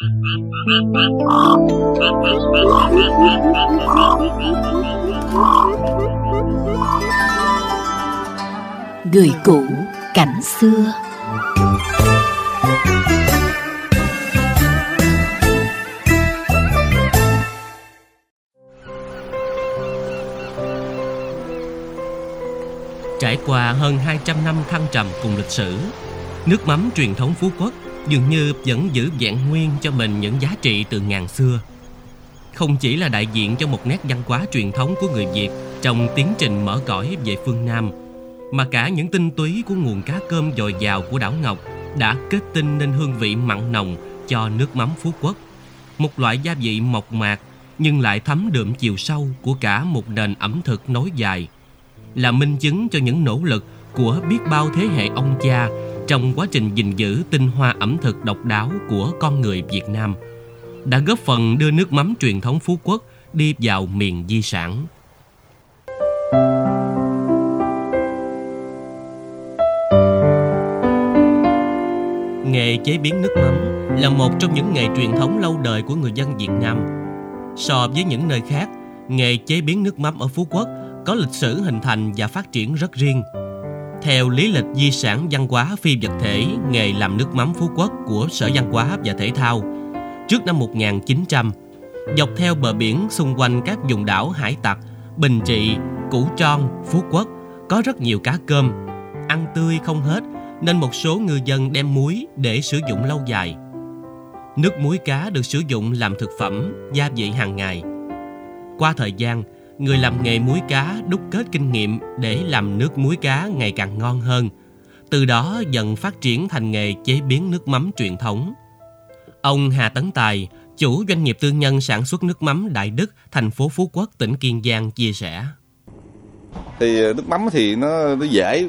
Người cũ cảnh xưa. Trải qua hơn 200 năm thăng trầm cùng lịch sử, nước mắm truyền thống Phú Quốc dường như vẫn giữ vẹn nguyên cho mình những giá trị từ ngàn xưa. Không chỉ là đại diện cho một nét văn hóa truyền thống của người Việt trong tiến trình mở cõi về phương Nam, mà cả những tinh túy của nguồn cá cơm dồi dào của đảo Ngọc đã kết tinh nên hương vị mặn nồng cho nước mắm Phú Quốc. Một loại gia vị mộc mạc nhưng lại thấm đượm chiều sâu của cả một nền ẩm thực nối dài – là minh chứng cho những nỗ lực của biết bao thế hệ ông cha trong quá trình gìn giữ tinh hoa ẩm thực độc đáo của con người Việt Nam đã góp phần đưa nước mắm truyền thống Phú Quốc đi vào miền di sản. Nghề chế biến nước mắm là một trong những nghề truyền thống lâu đời của người dân Việt Nam. So với những nơi khác, nghề chế biến nước mắm ở Phú Quốc có lịch sử hình thành và phát triển rất riêng. Theo lý lịch di sản văn hóa phi vật thể nghề làm nước mắm Phú Quốc của Sở Văn hóa và Thể thao, trước năm 1900, dọc theo bờ biển xung quanh các vùng đảo Hải Tặc, Bình Trị, Củ Tròn, Phú Quốc có rất nhiều cá cơm, ăn tươi không hết nên một số ngư dân đem muối để sử dụng lâu dài. Nước muối cá được sử dụng làm thực phẩm, gia vị hàng ngày. Qua thời gian, người làm nghề muối cá đúc kết kinh nghiệm để làm nước muối cá ngày càng ngon hơn. Từ đó dần phát triển thành nghề chế biến nước mắm truyền thống. Ông Hà Tấn Tài, chủ doanh nghiệp tư nhân sản xuất nước mắm Đại Đức, thành phố Phú Quốc, tỉnh Kiên Giang chia sẻ. Thì ờ, nước mắm thì nó, nó dễ,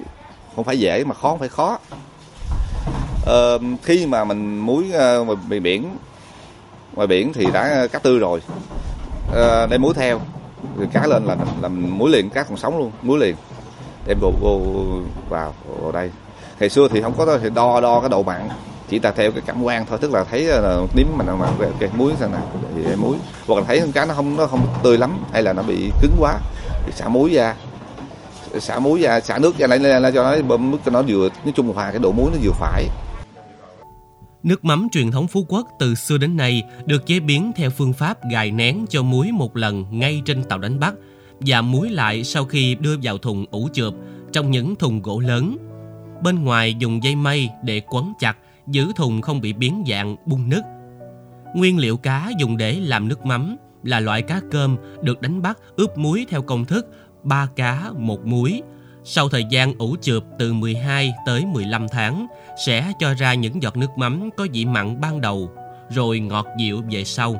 không phải dễ mà khó không phải khó. Ờ, khi mà mình muối ờ, ngoài biển, ngoài biển thì đã cắt tươi rồi, ờ, để muối theo rồi cá lên là làm muối liền cá còn sống luôn muối liền. Đem vô, vô vào, vào đây. Ngày xưa thì không có thì đo đo cái độ mặn chỉ ta theo cái cảm quan thôi tức là thấy ờ, là nếm mình mà cái, cái muối sao nào thì muối. Hoặc là thấy con cá nó không nó không tươi lắm hay là nó bị cứng quá thì xả muối ra. Xả muối ra xả nước ra lại lên cho nó bơm nước cho nó vừa nói chung là cái độ muối nó vừa phải. Nước mắm truyền thống Phú Quốc từ xưa đến nay được chế biến theo phương pháp gài nén cho muối một lần ngay trên tàu đánh bắt và muối lại sau khi đưa vào thùng ủ chượp trong những thùng gỗ lớn. Bên ngoài dùng dây mây để quấn chặt, giữ thùng không bị biến dạng, bung nứt. Nguyên liệu cá dùng để làm nước mắm là loại cá cơm được đánh bắt ướp muối theo công thức ba cá một muối sau thời gian ủ chượp từ 12 tới 15 tháng, sẽ cho ra những giọt nước mắm có vị mặn ban đầu, rồi ngọt dịu về sau.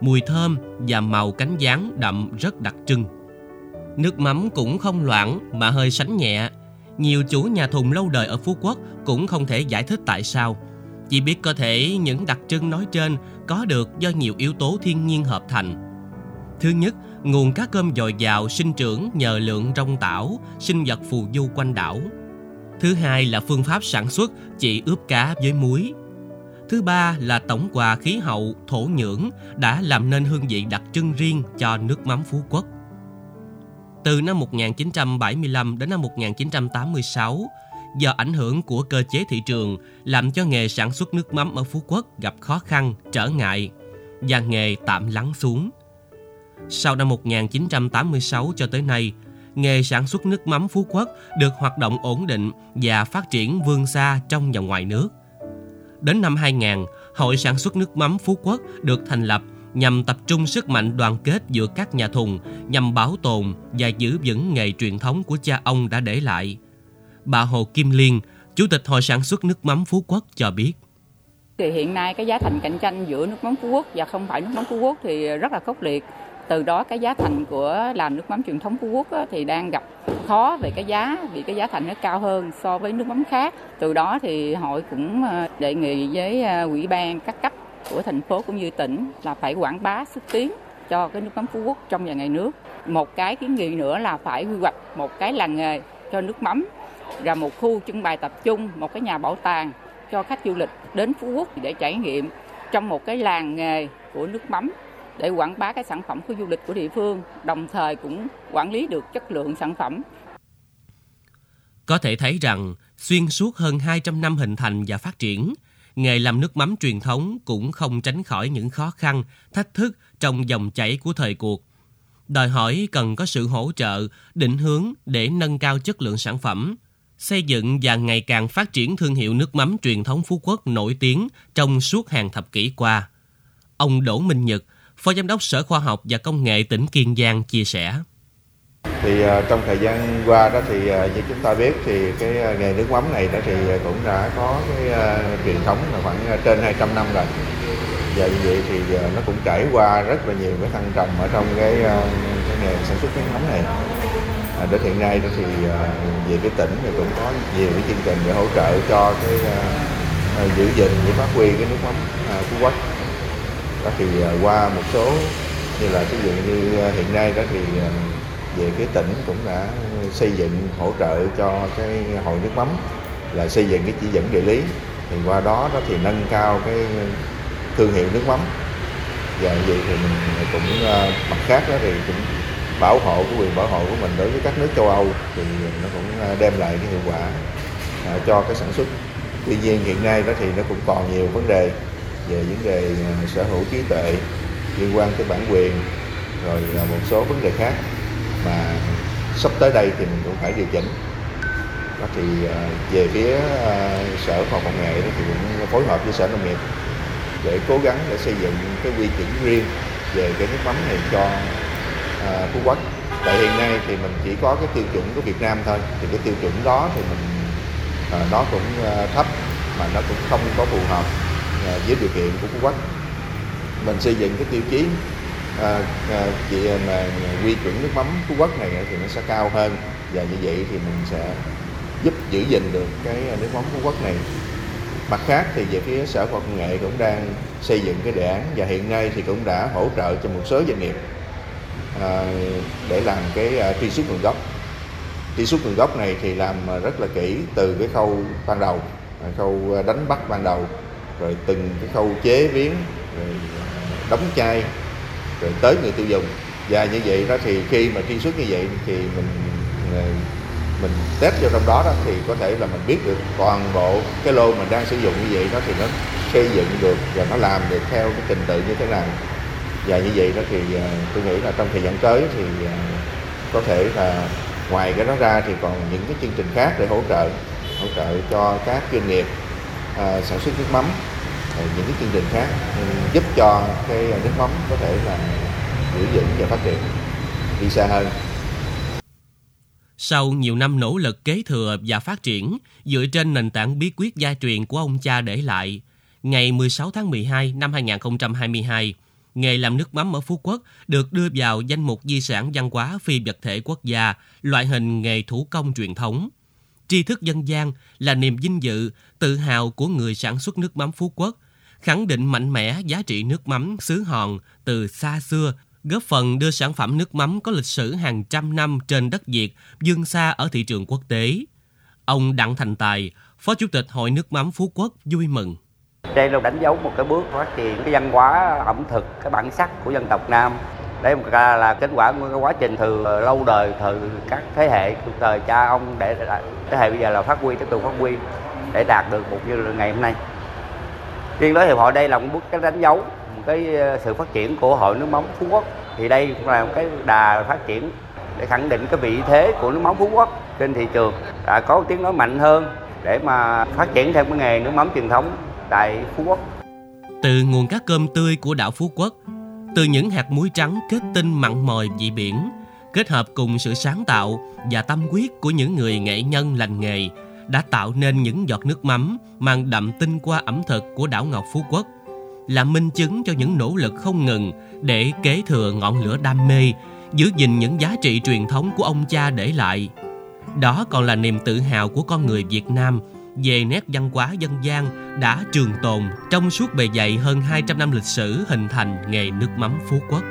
Mùi thơm và màu cánh gián đậm rất đặc trưng. Nước mắm cũng không loãng mà hơi sánh nhẹ. Nhiều chủ nhà thùng lâu đời ở Phú Quốc cũng không thể giải thích tại sao. Chỉ biết có thể những đặc trưng nói trên có được do nhiều yếu tố thiên nhiên hợp thành. Thứ nhất, nguồn cá cơm dồi dào sinh trưởng nhờ lượng rong tảo, sinh vật phù du quanh đảo. Thứ hai là phương pháp sản xuất chỉ ướp cá với muối. Thứ ba là tổng quà khí hậu, thổ nhưỡng đã làm nên hương vị đặc trưng riêng cho nước mắm Phú Quốc. Từ năm 1975 đến năm 1986, do ảnh hưởng của cơ chế thị trường làm cho nghề sản xuất nước mắm ở Phú Quốc gặp khó khăn, trở ngại và nghề tạm lắng xuống – sau năm 1986 cho tới nay, nghề sản xuất nước mắm Phú Quốc được hoạt động ổn định và phát triển vươn xa trong và ngoài nước. Đến năm 2000, Hội sản xuất nước mắm Phú Quốc được thành lập nhằm tập trung sức mạnh đoàn kết giữa các nhà thùng nhằm bảo tồn và giữ vững nghề truyền thống của cha ông đã để lại. Bà Hồ Kim Liên, Chủ tịch Hội sản xuất nước mắm Phú Quốc cho biết. Thì hiện nay cái giá thành cạnh tranh giữa nước mắm Phú Quốc và không phải nước mắm Phú Quốc thì rất là khốc liệt từ đó cái giá thành của làm nước mắm truyền thống Phú Quốc thì đang gặp khó về cái giá, vì cái giá thành nó cao hơn so với nước mắm khác. Từ đó thì hội cũng ờ, đề nghị với ờ, ủy ban các cấp của thành phố cũng như tỉnh là phải quảng bá xúc tiến cho cái nước mắm Phú Quốc trong và ngoài nước. Một cái kiến nghị nữa là phải quy hoạch một cái làng nghề cho nước mắm và một khu trưng bày tập trung, một cái nhà bảo tàng cho khách du lịch đến Phú Quốc để trải nghiệm trong một cái làng nghề của nước mắm để quảng bá cái sản phẩm của du lịch của địa phương, đồng thời cũng quản lý được chất lượng sản phẩm. Có thể thấy rằng, xuyên suốt hơn 200 năm hình thành và phát triển, nghề làm nước mắm truyền thống cũng không tránh khỏi những khó khăn, thách thức trong dòng chảy của thời cuộc. Đòi hỏi cần có sự hỗ trợ, định hướng để nâng cao chất lượng sản phẩm, xây dựng và ngày càng phát triển thương hiệu nước mắm truyền thống Phú Quốc nổi tiếng trong suốt hàng thập kỷ qua. Ông Đỗ Minh Nhật, Phó Giám đốc Sở Khoa học và Công nghệ tỉnh Kiên Giang chia sẻ. Thì à, trong thời gian qua đó thì à, như chúng ta biết thì cái à, nghề nước mắm này đó thì cũng đã có cái truyền thống là khoảng trên 200 năm rồi. Và như vậy thì nó cũng trải qua rất là nhiều cái thăng trầm ở trong cái, cái nghề sản xuất nước mắm này. À, đến hiện nay đó thì về cái tỉnh thì cũng có nhiều cái chương trình để hỗ trợ cho cái uh, giữ gìn và phát huy cái nước mắm uh, Phú Quốc. Đó thì ờ, qua một số như là ví dụ như ờ, hiện nay đó thì ờ, về phía tỉnh cũng đã xây dựng, hỗ trợ cho cái hội nước mắm là xây dựng cái chỉ dẫn địa lý. Thì qua đó đó thì nâng cao cái thương hiệu nước mắm. Và vậy thì mình cũng mặt khác đó thì cũng bảo hộ cái quyền bảo hộ của mình đối với các nước châu Âu thì nó cũng đem lại cái hiệu quả cho cái sản xuất. Tuy nhiên hiện nay đó thì nó cũng còn nhiều vấn đề về vấn đề à, sở hữu trí tuệ liên quan tới bản quyền, rồi một số vấn đề khác mà sắp tới đây thì mình cũng phải điều chỉnh. Đó thì à, về phía à, sở khoa học công nghệ thì cũng phối hợp với sở nông nghiệp để cố gắng để xây dựng cái quy chuẩn riêng về cái nước mắm này cho phú quốc. Tại hiện nay thì mình chỉ có cái tiêu chuẩn của việt nam thôi, thì cái tiêu chuẩn đó thì mình nó cũng thấp mà nó cũng không có phù hợp À, với điều kiện của phú quốc. Mình xây dựng cái tiêu chí à, à, chị mà quy chuẩn nước mắm Phú Quốc này thì nó sẽ cao hơn. Và như vậy thì mình sẽ giúp giữ gìn được cái nước mắm Phú Quốc này. Mặt khác thì về phía sở khoa học công nghệ cũng đang xây dựng cái đề án và hiện nay thì cũng đã hỗ trợ cho một số doanh nghiệp à, để làm cái à, truy xuất nguồn gốc. Truy xuất nguồn gốc này thì làm rất là kỹ từ cái khâu ban đầu à, khâu đánh bắt ban đầu rồi từng cái khâu chế biến rồi đóng chai rồi tới người tiêu dùng. Và như vậy đó thì khi mà truy xuất như vậy thì mình ờ, mình test vô trong đó đó thì có thể là mình biết được toàn bộ cái lô mình đang sử dụng như vậy đó thì nó xây dựng được và nó làm được theo cái trình tự như thế nào. Và như vậy đó thì ờ, tôi nghĩ là trong thời gian tới thì ờ, có thể là ngoài cái đó ra thì còn những cái chương trình khác để hỗ trợ hỗ trợ cho các doanh nghiệp à, sản xuất nước mắm những cái chương trình khác ừ, giúp cho cái ờ, nước mắm có thể là giữ vững và phát triển đi xa hơn. Sau nhiều năm nỗ lực kế thừa và phát triển dựa trên nền tảng bí quyết gia truyền của ông cha để lại, ngày 16 tháng 12 năm 2022, nghề làm nước mắm ở Phú Quốc được đưa vào danh mục di sản văn hóa phi vật thể quốc gia, loại hình nghề thủ công truyền thống. Tri thức dân gian là niềm vinh dự, tự hào của người sản xuất nước mắm Phú Quốc, khẳng định mạnh mẽ giá trị nước mắm xứ Hòn từ xa xưa, góp phần đưa sản phẩm nước mắm có lịch sử hàng trăm năm trên đất Việt dương xa ở thị trường quốc tế. Ông Đặng Thành Tài, Phó Chủ tịch Hội nước mắm Phú Quốc vui mừng. Đây là đánh dấu một cái bước phát triển cái văn hóa ẩm thực, cái bản sắc của dân tộc Nam. Đây một là, là kết quả của cái quá trình từ lâu đời, từ các thế hệ, từ thời cha ông để thế hệ bây giờ là phát huy, tiếp tục phát huy để đạt được một như ngày hôm nay. Riêng đối hiệp hội đây là một bước cái đánh dấu một cái ờ, sự phát triển của hội nước mắm Phú Quốc. Thì đây cũng là một cái đà phát triển để khẳng định cái vị thế của nước mắm Phú Quốc trên thị trường đã có tiếng nói mạnh hơn để mà phát triển thêm cái nghề nước mắm truyền thống tại Phú Quốc. Từ nguồn cá cơm tươi của đảo Phú Quốc, từ những hạt muối trắng kết tinh mặn mòi vị biển, kết hợp cùng sự sáng tạo và tâm huyết của những người nghệ nhân lành nghề đã tạo nên những giọt nước mắm mang đậm tinh qua ẩm thực của đảo Ngọc Phú Quốc, là minh chứng cho những nỗ lực không ngừng để kế thừa ngọn lửa đam mê, giữ gìn những giá trị truyền thống của ông cha để lại. Đó còn là niềm tự hào của con người Việt Nam về nét văn hóa dân gian đã trường tồn trong suốt bề dày hơn 200 năm lịch sử hình thành nghề nước mắm Phú Quốc.